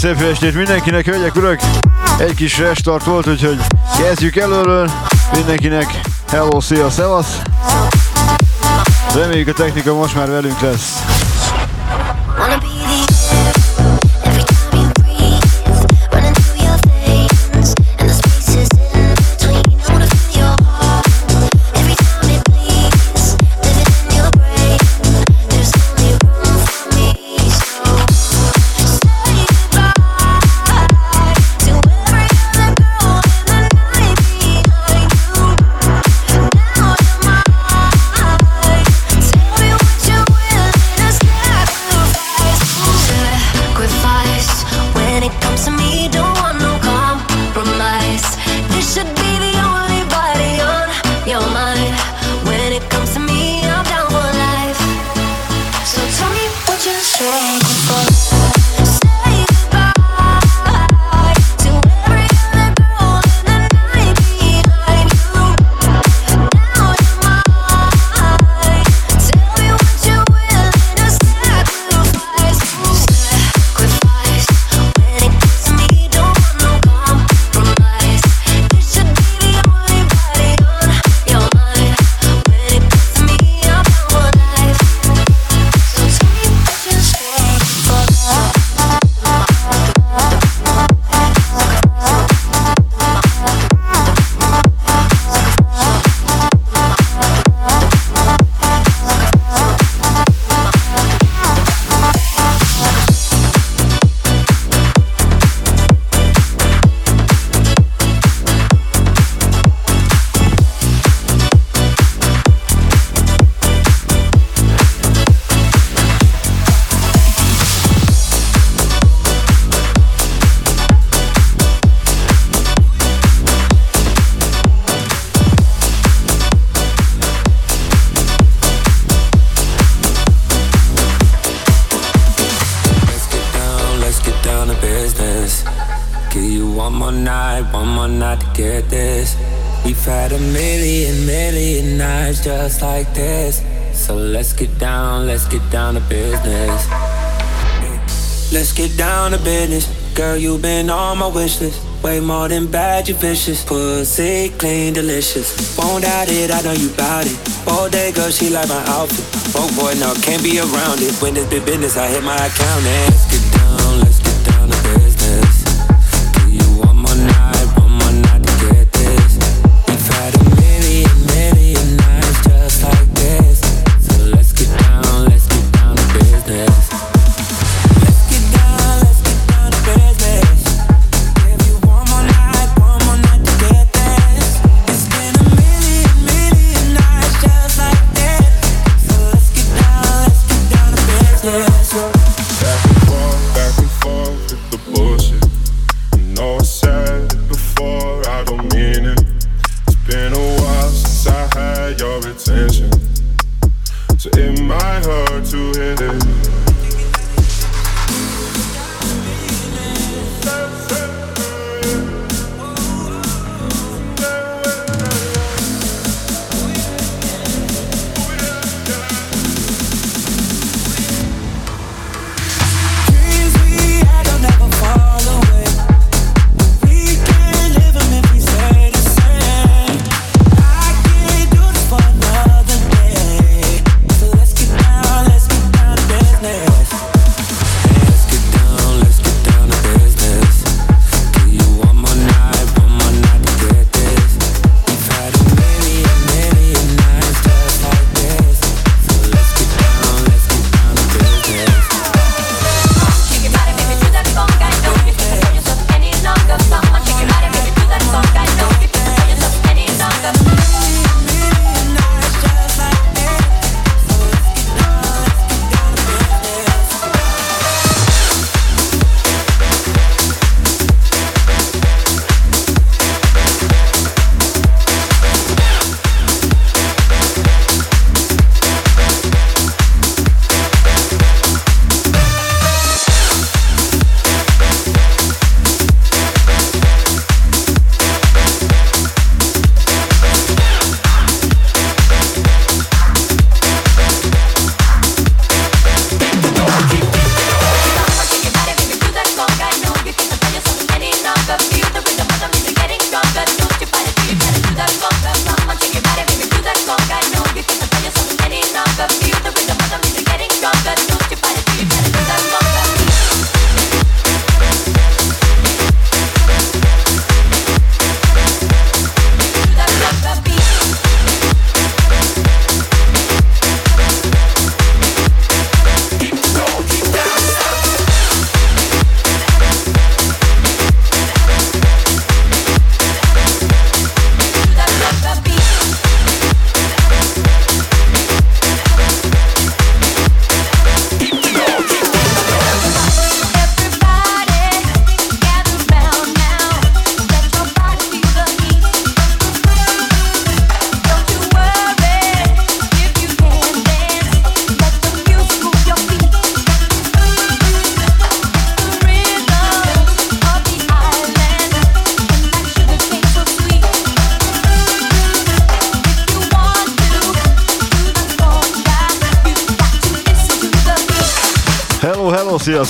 Szép estét mindenkinek, hölgyek, urak! Egy kis restart volt, úgyhogy kezdjük előről. Mindenkinek hello, szia, szevasz! Reméljük a technika most már velünk lesz. You've been on my wish list. Way more than bad, you vicious. Pussy clean, delicious. Won't doubt it, I know you bout it. All day, girl, she like my outfit. Oh boy, no, can't be around it. When it's big business, I hit my account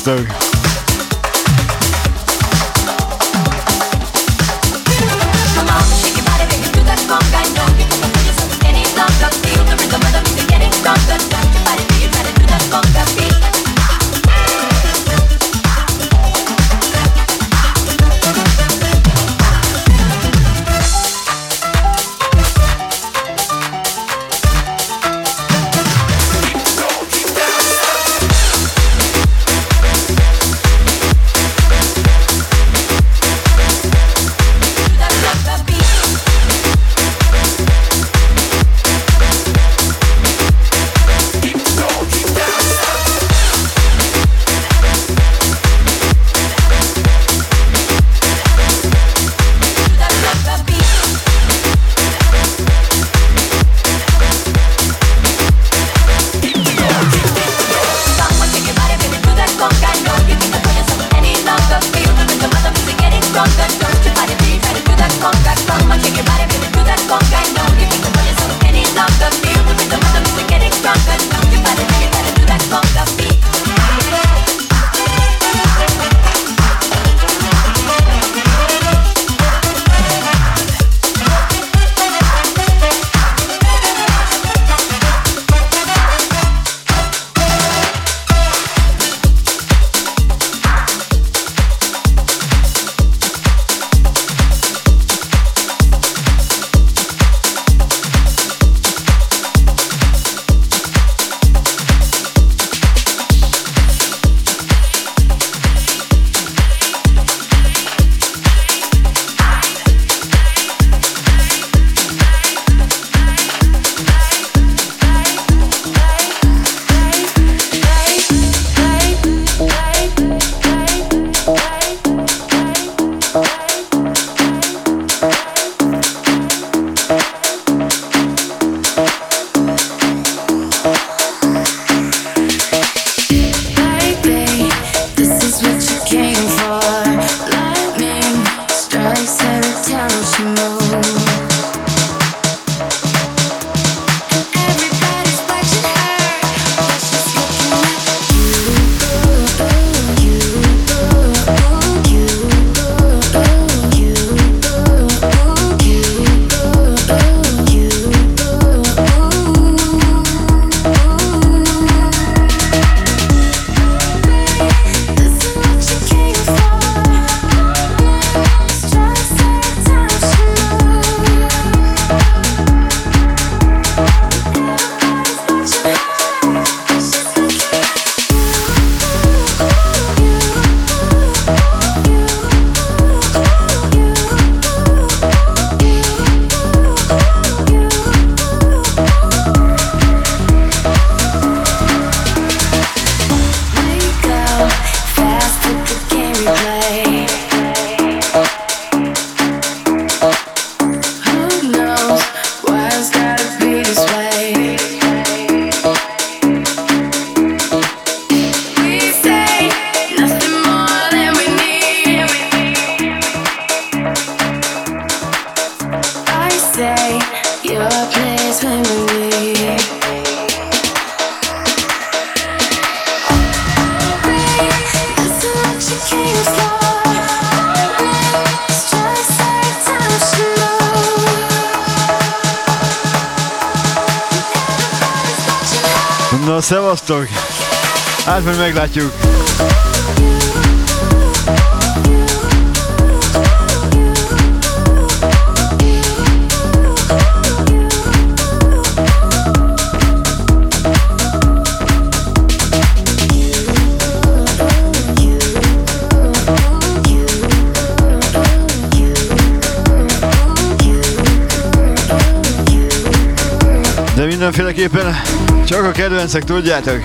sziasztok! Meglátjuk. De mindenféleképpen csak a kedvencek tudjátok.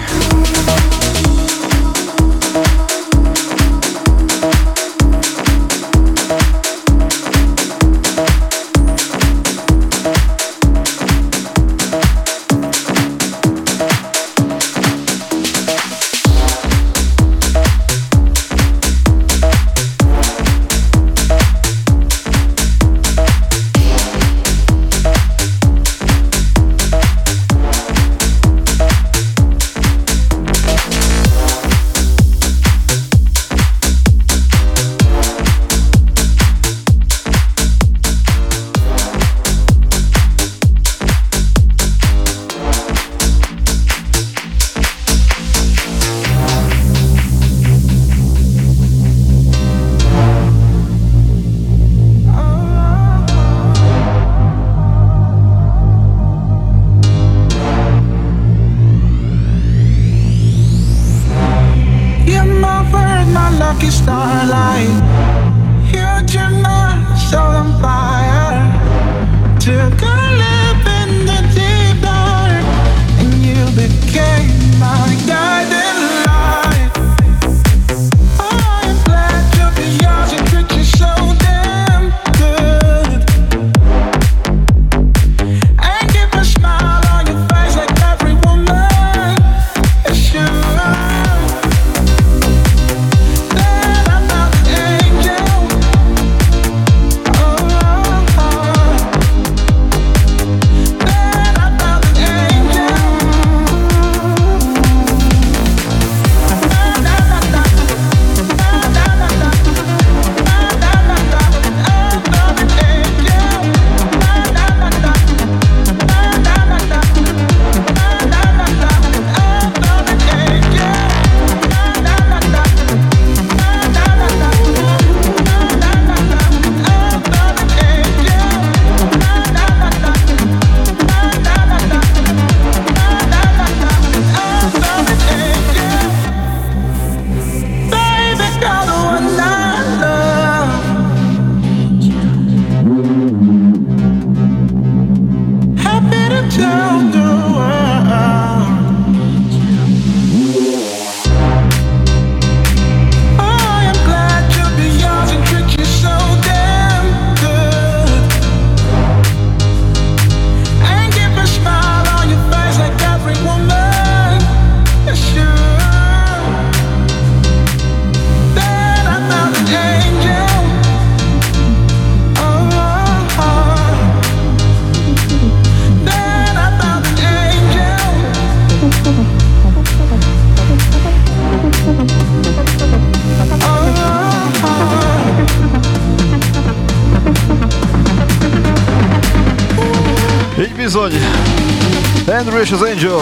Angel.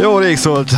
Jó rég szólt.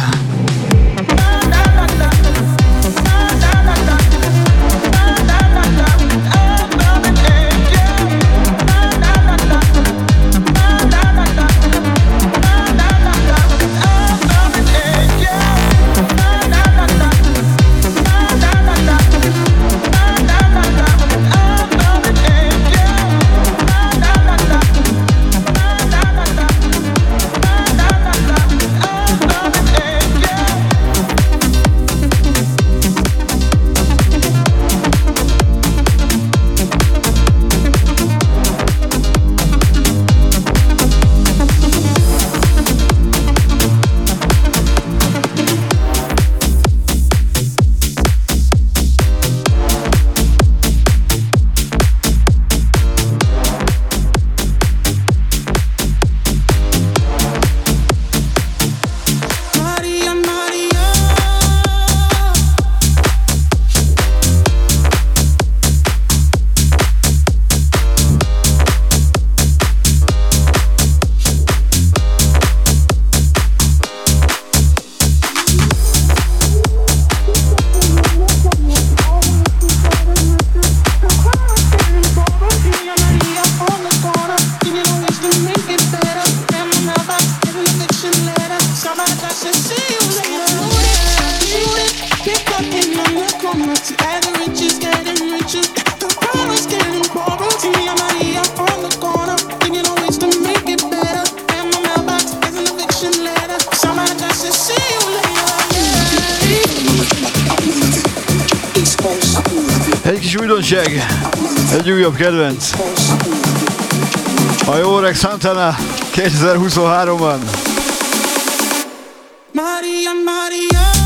Kedvenc. A jó öreg Santana 2023-ban. Maria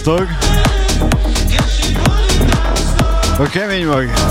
Szevasztok! A kemény mag!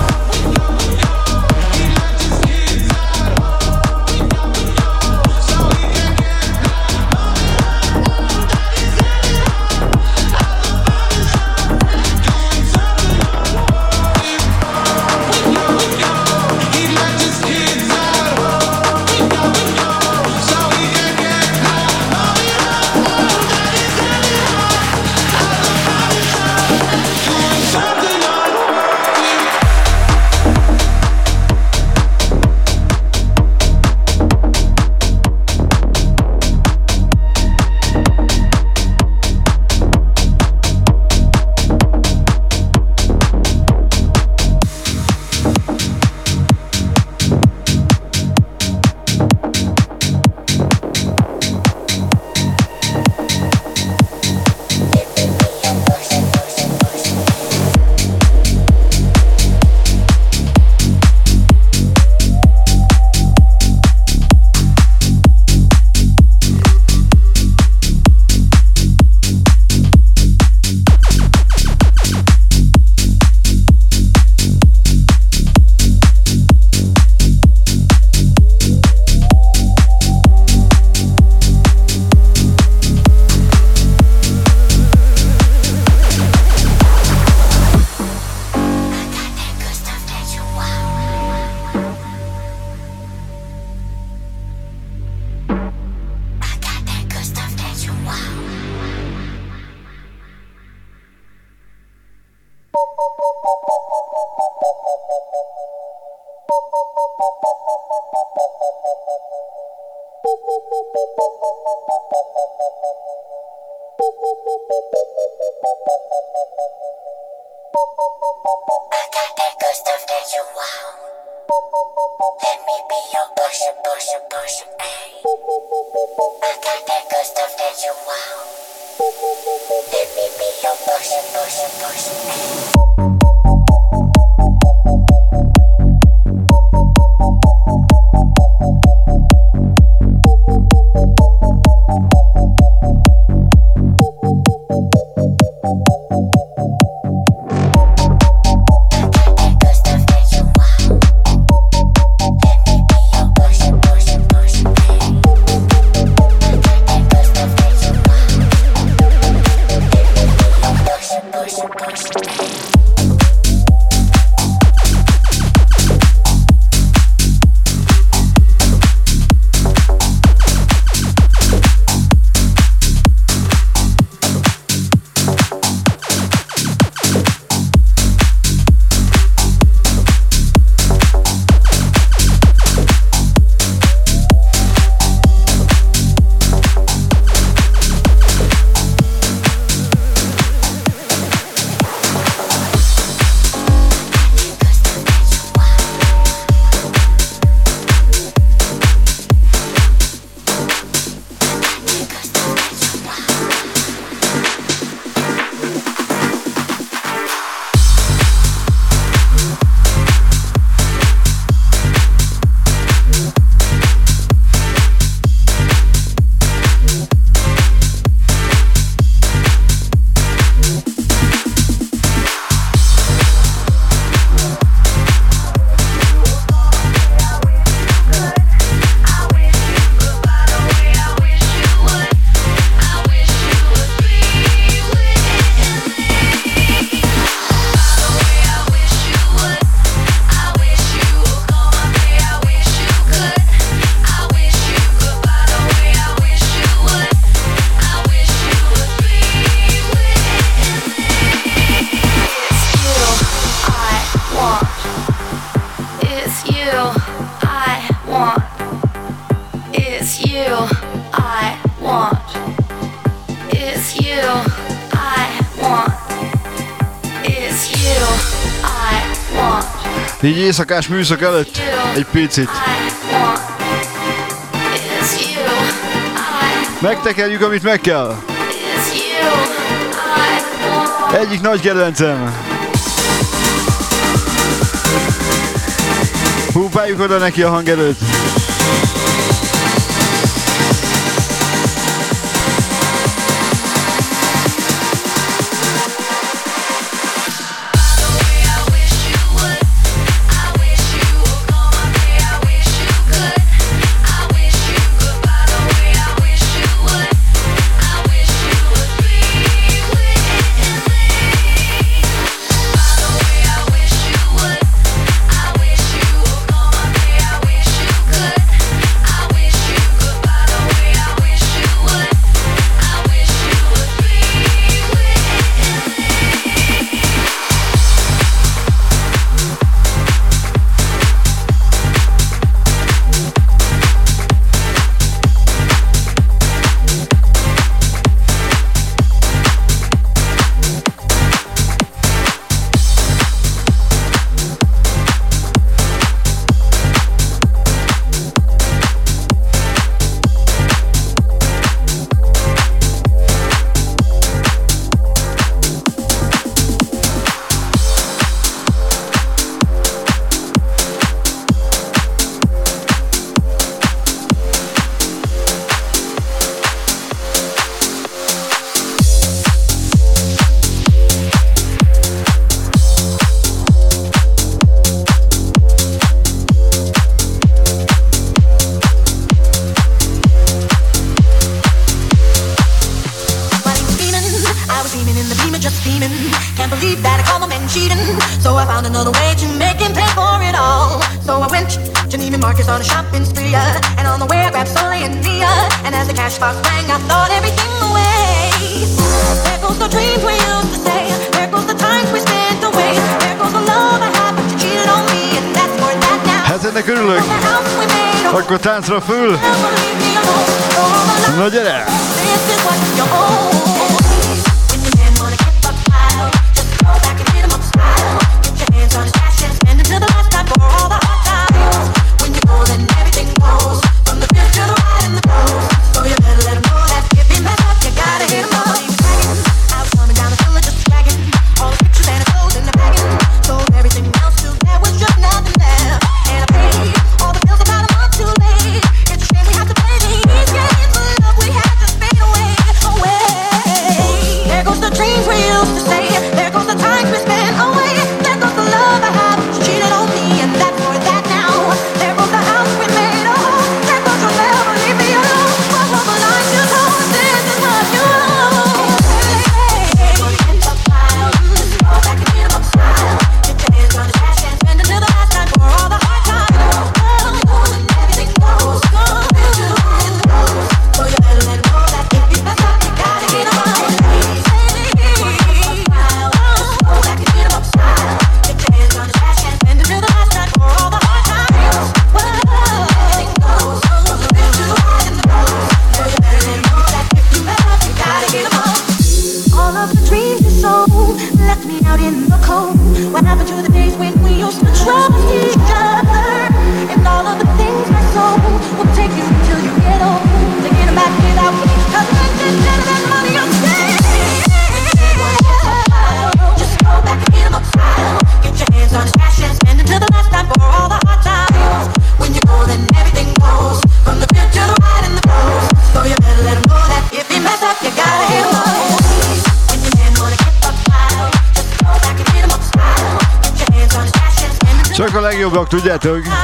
Éjszakás műszak előtt egy picit. Megtekerjük, amit meg kell. Egyik nagy kedvencem. Húpáljuk oda neki a hang legjobbak,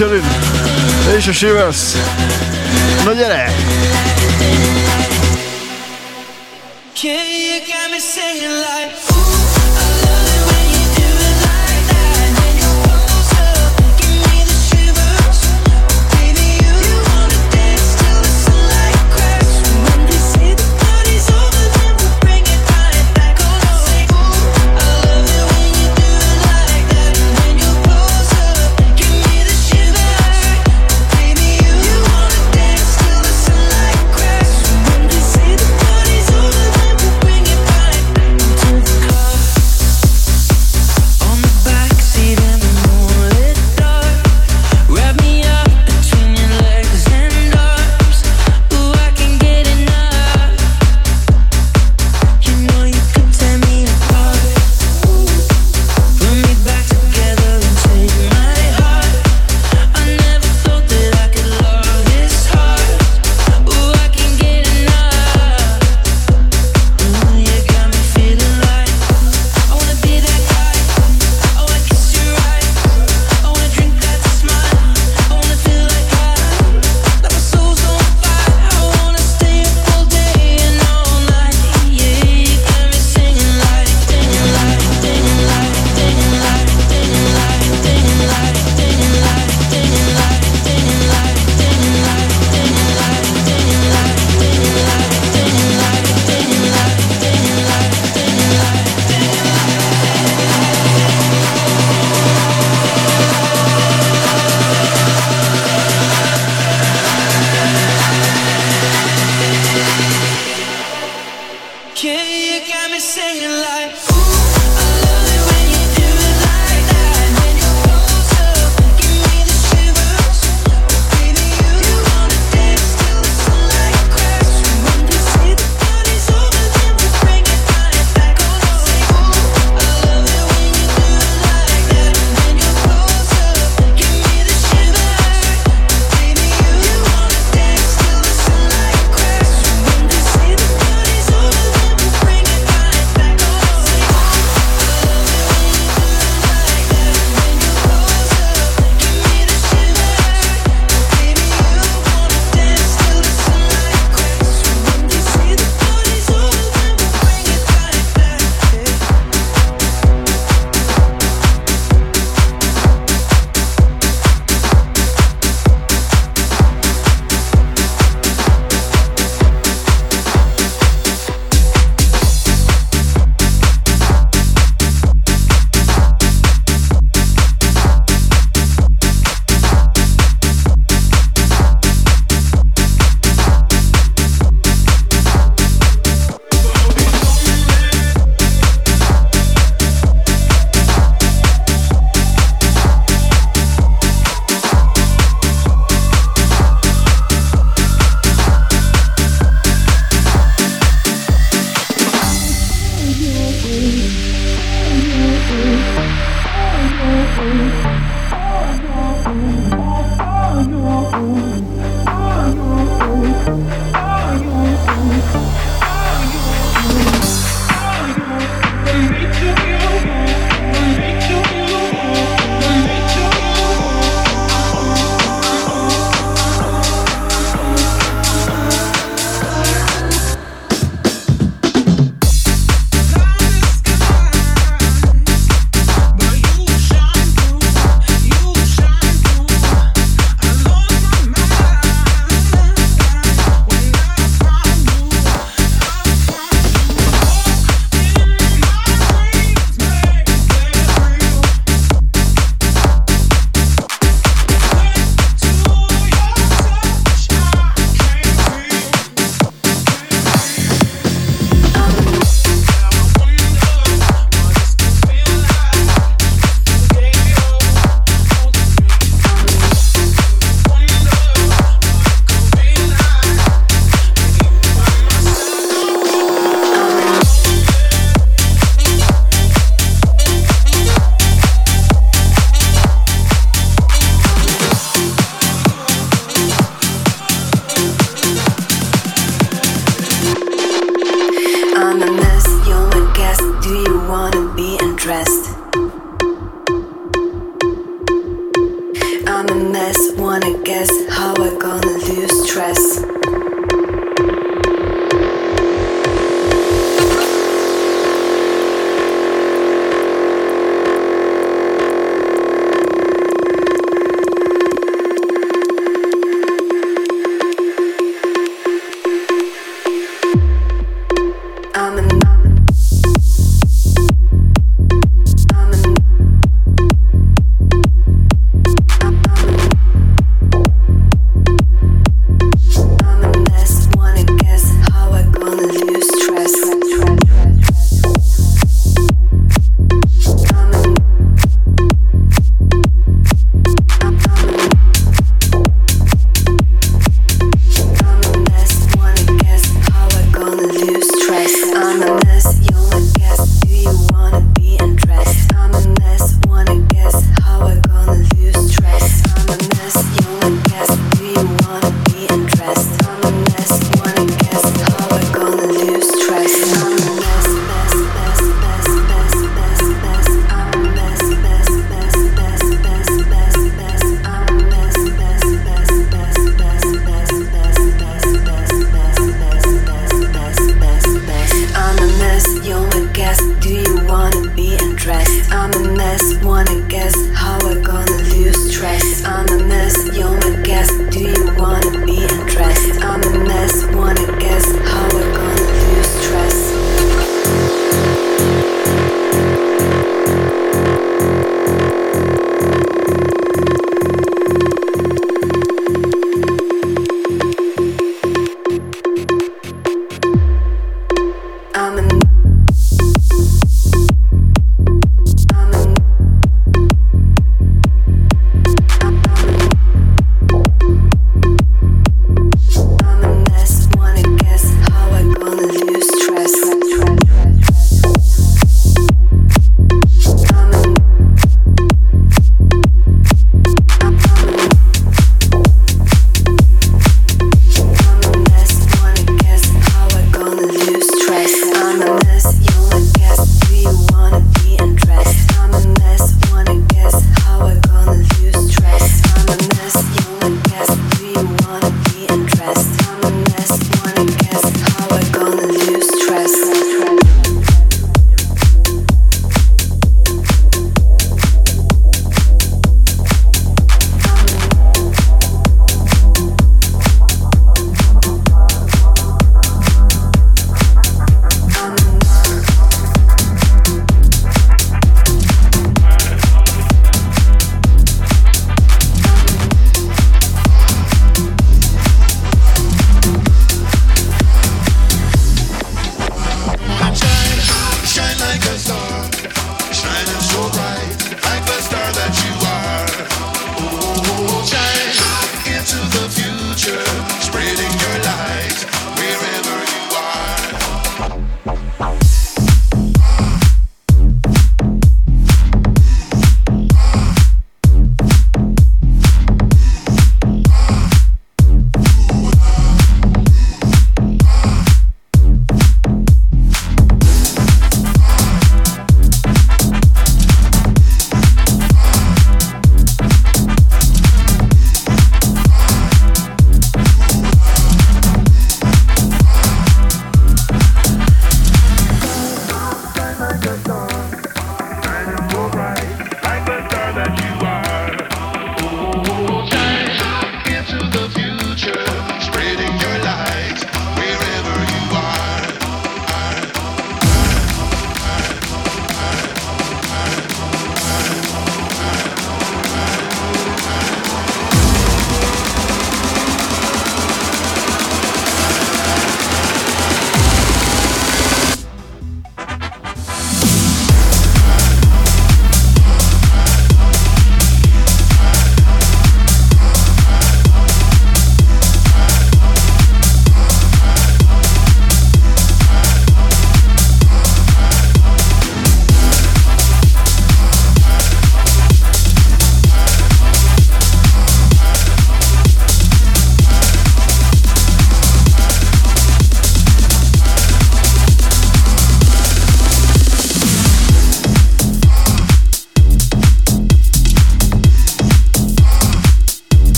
tudjátok? Michelin és a Shivers. Na gyere!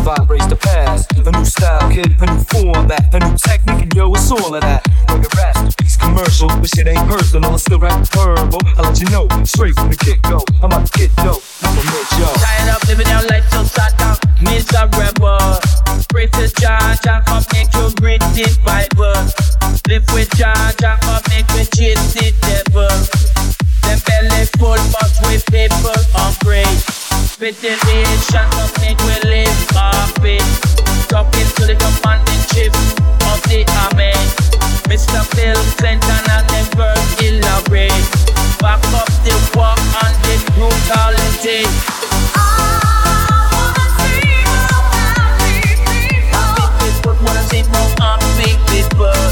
vibrates the past. A new style, kid, a new format, a new technique, and yo, it's all of that. Whether raps, these commercial, but shit ain't personal. I still rap verbal. I let you know, straight from the get go. I'm out to get dope. I'm a mid yo. Tired up, living out like so side down. Miss a rebel. Princess Jah, John, come make your British Bible. Live with Jah, Jah come make your the devil. Them belly full, but with paper spit it in, shut up, make we live to the commanding chief of the army. Mr. Bill Clinton and the elaborate. Back up the war and the brutality. People wanna see more army people.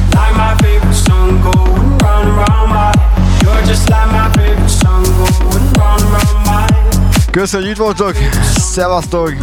Köszönjük, hogy itt voltok. Szevasztok!